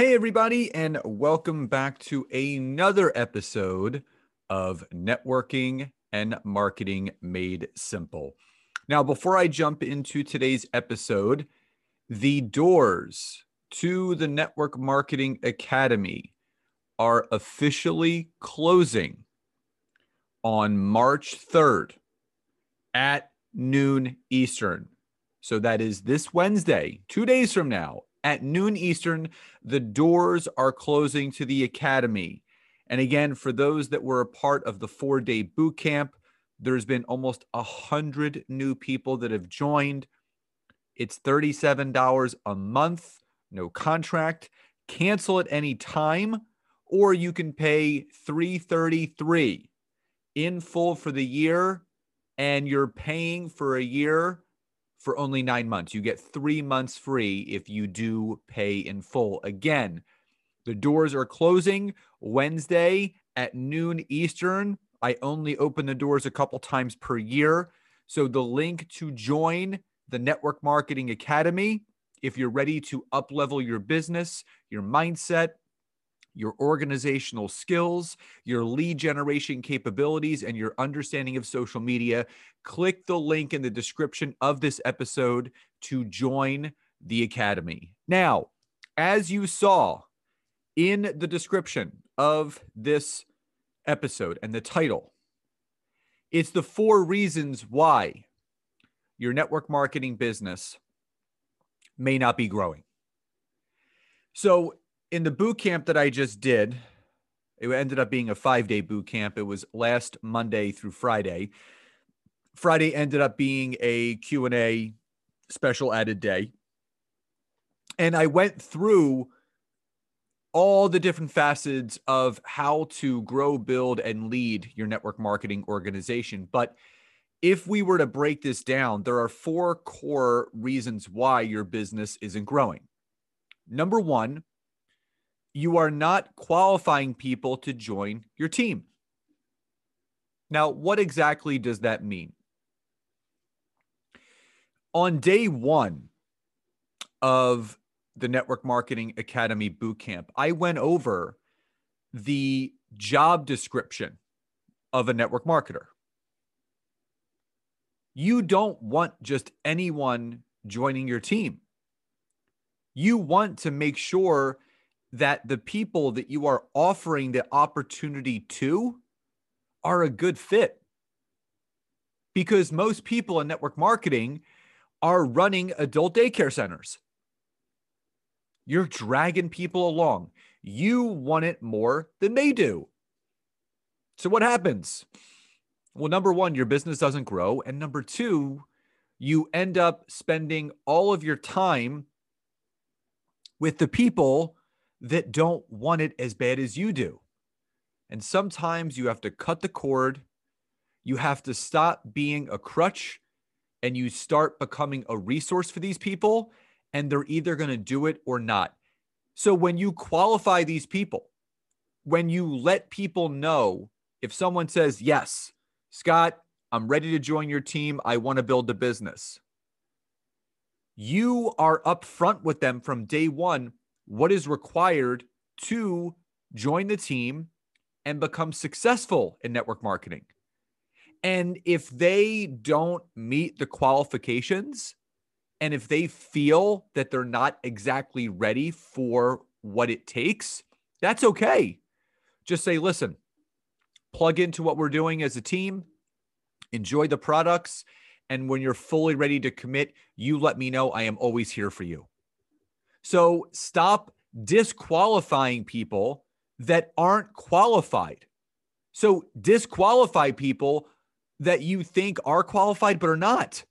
Hey, everybody, and welcome back to another episode of Networking and Marketing Made Simple. Now, before I jump into today's episode, the doors to the Network Marketing Academy are officially closing on March 3rd at noon Eastern. So that is this Wednesday, two days from now at noon Eastern. The doors are closing to the Academy. And again, for those that were a part of the four day boot camp, there's been almost a hundred new people that have joined. It's $37 a month, no contract. Cancel at any time, or you can pay 333 in full for the year, and you're paying for a year for only nine months. You get three months free if you do pay in full. Again, the doors are closing Wednesday at noon Eastern. I only open the doors a couple times per year. So the link to join the Network Marketing Academy, if you're ready to uplevel your business, your mindset, your organizational skills, your lead generation capabilities, and your understanding of social media, click the link in the description of this episode to join the Academy. Now, as you saw in the description of this episode and the title, it's the four reasons why your network marketing business may not be growing. So, in the boot camp that I just did, it ended up being a five day boot camp. It was last Monday through Friday. Friday ended up being a Q&A special added day. And I went through all the different facets of how to grow, build, and lead your network marketing organization. But if we were to break this down, there are four core reasons why your business isn't growing. Number one, you are not qualifying people to join your team. Now, what exactly does that mean? On day one of the Network Marketing Academy Bootcamp, I went over the job description of a network marketer. You don't want just anyone joining your team. You want to make sure that the people that you are offering the opportunity to are a good fit. Because most people in network marketing are running adult daycare centers. You're dragging people along. You want it more than they do. So, what happens? Well, number one, your business doesn't grow. And number two, you end up spending all of your time with the people that don't want it as bad as you do. And sometimes you have to cut the cord. You have to stop being a crutch and you start becoming a resource for these people, and they're either going to do it or not. So when you qualify these people, when you let people know, if someone says, Yes, Scott, I'm ready to join your team, I want to build a business, you are upfront with them from day one what is required to join the team and become successful in network marketing. And if they don't meet the qualifications, and if they feel that they're not exactly ready for what it takes, that's okay. Just say, listen, plug into what we're doing as a team, enjoy the products. And when you're fully ready to commit, you let me know. I am always here for you. So stop disqualifying people that aren't qualified. So disqualify people that you think are qualified but are not.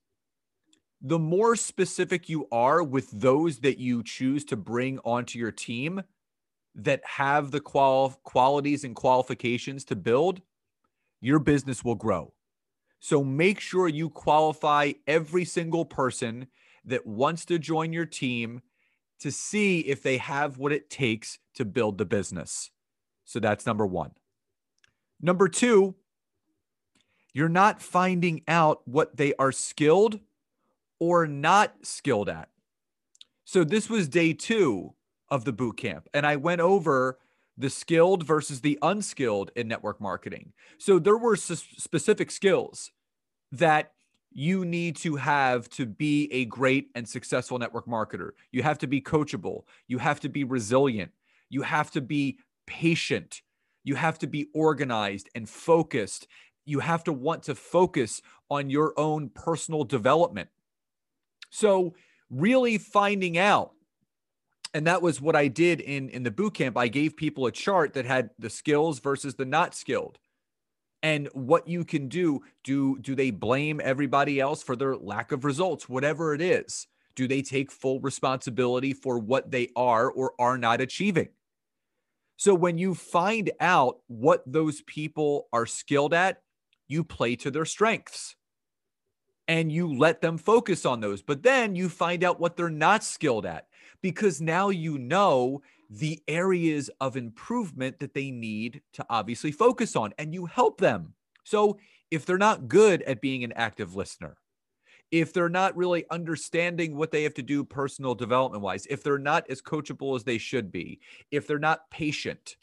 the more specific you are with those that you choose to bring onto your team that have the qual- qualities and qualifications to build, your business will grow. So make sure you qualify every single person that wants to join your team to see if they have what it takes to build the business. So that's number one. Number two, you're not finding out what they are skilled or not skilled at. So this was day two of the boot camp, and I went over the skilled versus the unskilled in network marketing. So there were specific skills that you need to have to be a great and successful network marketer. You have to be coachable, you have to be resilient, you have to be patient, you have to be organized and focused. You have to want to focus on your own personal development. So, really finding out and that was what I did in in the boot camp. I gave people a chart that had the skills versus the not skilled. And what you can do, do do they blame everybody else for their lack of results, whatever it is? Do they take full responsibility for what they are or are not achieving? So when you find out what those people are skilled at, you play to their strengths and you let them focus on those. But then you find out what they're not skilled at because now you know the areas of improvement that they need to obviously focus on and you help them. So if they're not good at being an active listener, if they're not really understanding what they have to do personal development wise, if they're not as coachable as they should be, if they're not patient,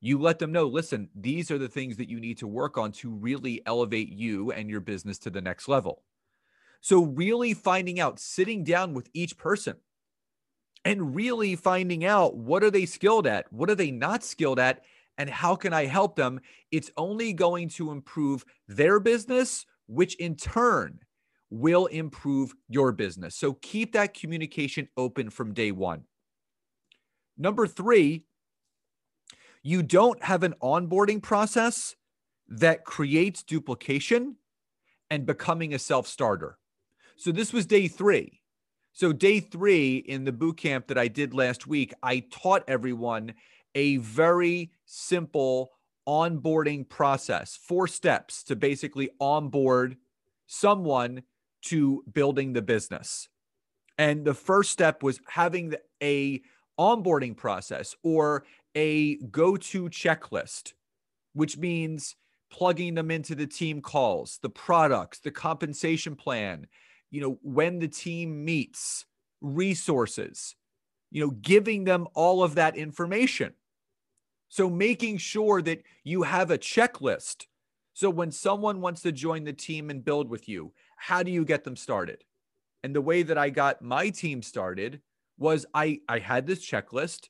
you let them know listen, these are the things that you need to work on to really elevate you and your business to the next level. So, really finding out, sitting down with each person and really finding out what are they skilled at? What are they not skilled at? And how can I help them? It's only going to improve their business, which in turn will improve your business. So keep that communication open from day one. Number three, you don't have an onboarding process that creates duplication and becoming a self starter. So this was day three. So, day three in the boot camp that I did last week, I taught everyone a very simple onboarding process, four steps to basically onboard someone to building the business. And the first step was having a onboarding process or a go-to checklist, which means plugging them into the team calls, the products, the compensation plan, you know, when the team meets, resources, you know, giving them all of that information. So making sure that you have a checklist. So when someone wants to join the team and build with you, how do you get them started? And the way that I got my team started was I I had this checklist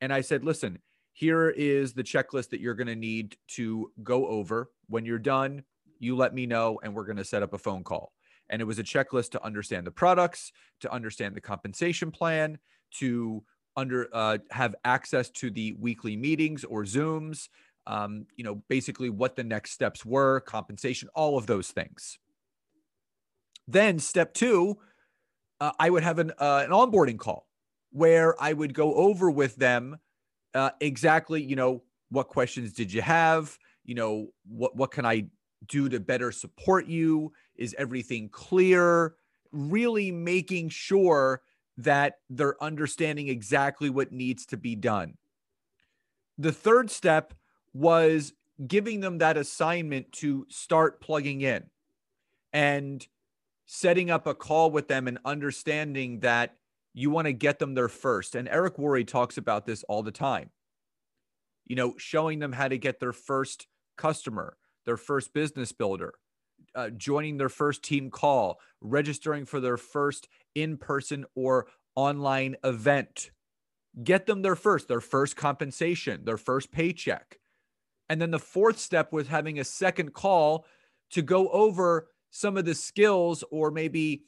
and I said, listen, here is the checklist that you're going to need to go over. When you're done, you let me know and we're going to set up a phone call. And it was a checklist to understand the products, to understand the compensation plan, to under uh, have access to the weekly meetings or Zooms. Um, you know, basically what the next steps were, compensation, all of those things. Then step two, uh, I would have an uh, an onboarding call where I would go over with them uh, exactly, you know, what questions did you have? You know, what what can I do to better support you? Is everything clear? Really making sure that they're understanding exactly what needs to be done. The third step was giving them that assignment to start plugging in and setting up a call with them and understanding that you want to get them there first. And Eric Worre talks about this all the time. You know, showing them how to get their first customer, their first business builder, uh, joining their first team call, registering for their first in person or online event. Get them their first, their first compensation, their first paycheck. And then the fourth step was having a second call to go over some of the skills or maybe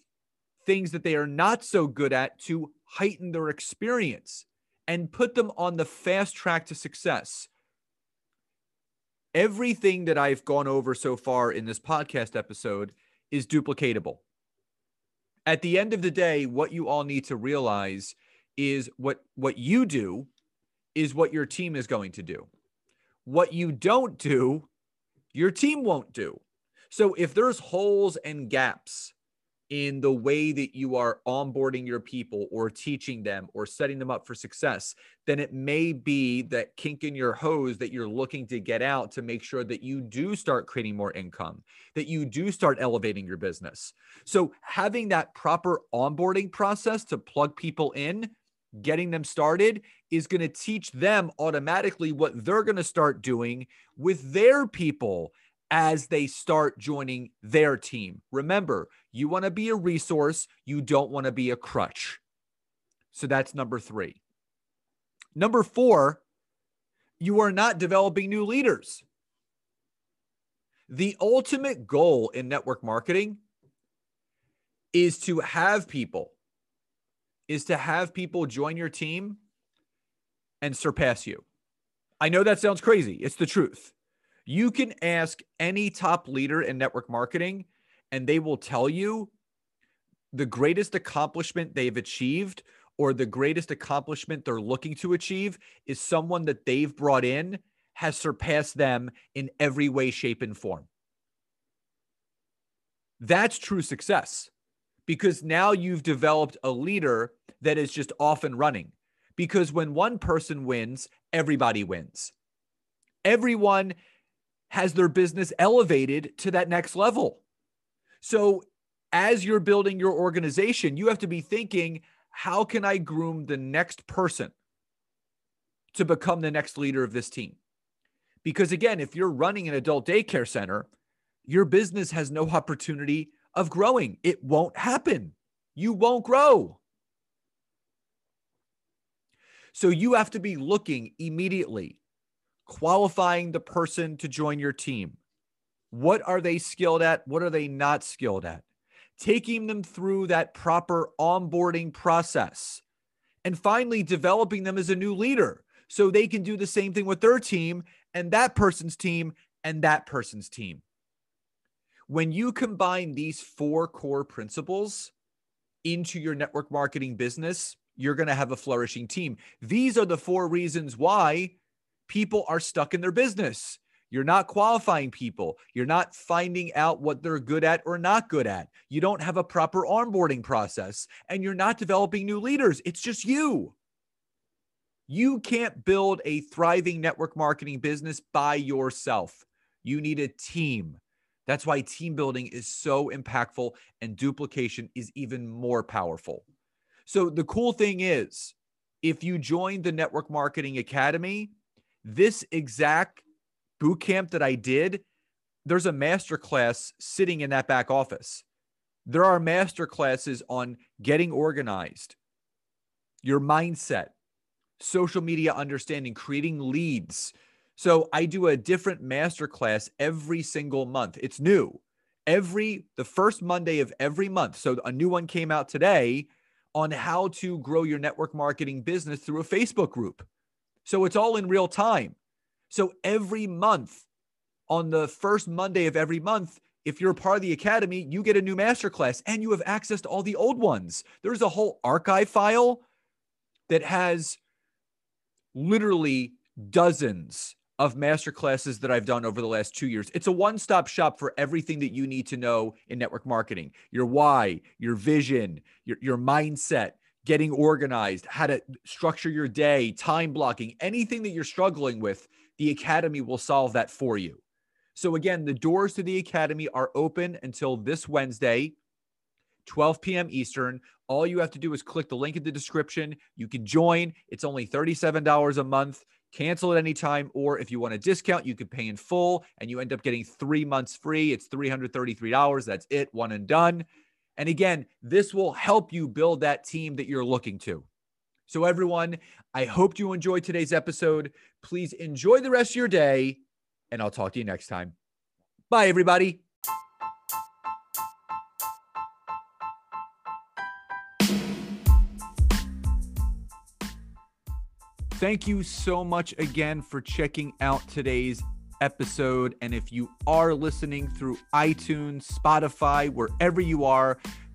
things that they are not so good at to heighten their experience and put them on the fast track to success. Everything that I've gone over so far in this podcast episode is duplicatable. At the end of the day, what you all need to realize is what what you do is what your team is going to do. What you don't do, your team won't do. So if there's holes and gaps in the way that you are onboarding your people or teaching them or setting them up for success, then it may be that kink in your hose that you're looking to get out to make sure that you do start creating more income, that you do start elevating your business. So, having that proper onboarding process to plug people in, getting them started is going to teach them automatically what they're going to start doing with their people as they start joining their team. Remember, you want to be a resource, you don't want to be a crutch. So that's number three. Number four, you are not developing new leaders. The ultimate goal in network marketing is to have people is to have people join your team and surpass you. I know that sounds crazy. It's the truth. You can ask any top leader in network marketing, and they will tell you the greatest accomplishment they've achieved or the greatest accomplishment they're looking to achieve is someone that they've brought in has surpassed them in every way, shape, and form. That's true success because now you've developed a leader that is just off and running. Because when one person wins, everybody wins. Everyone has their business elevated to that next level. So, as you're building your organization, you have to be thinking, how can I groom the next person to become the next leader of this team? Because again, if you're running an adult daycare center, your business has no opportunity of growing. It won't happen. You won't grow. So you have to be looking immediately, qualifying the person to join your team. What are they skilled at? What are they not skilled at? Taking them through that proper onboarding process. And finally, developing them as a new leader so they can do the same thing with their team and that person's team and that person's team. When you combine these four core principles into your network marketing business, you're going to have a flourishing team. These are the four reasons why people are stuck in their business. You're not qualifying people. You're not finding out what they're good at or not good at. You don't have a proper onboarding process and you're not developing new leaders. It's just you. You can't build a thriving network marketing business by yourself. You need a team. That's why team building is so impactful and duplication is even more powerful. So the cool thing is, if you join the Network Marketing Academy, this exact boot camp that I did, there's a master class sitting in that back office. There are master classes on getting organized, your mindset, social media understanding, creating leads, so I do a different masterclass every single month. It's new. Every the first Monday of every month. So a new one came out today on how to grow your network marketing business through a Facebook group. So it's all in real time. So every month on the first Monday of every month, if you're a part of the academy, you get a new masterclass and you have access to all the old ones. There's a whole archive file that has literally dozens of master classes that I've done over the last two years. It's a one stop shop for everything that you need to know in network marketing your why, your vision, your, your mindset, getting organized, how to structure your day, time blocking, anything that you're struggling with. The Academy will solve that for you. So, again, the doors to the Academy are open until this Wednesday, 12 p.m. Eastern. All you have to do is click the link in the description. You can join. It's only $37 a month cancel at any time, or if you want a discount, you could pay in full and you end up getting three months free. It's $333. That's it, one and done. And again, this will help you build that team that you're looking to. So, everyone, I hope you enjoyed today's episode. Please enjoy the rest of your day, and I'll talk to you next time. Bye, everybody. Thank you so much again for checking out today's episode. And if you are listening through iTunes, Spotify, wherever you are,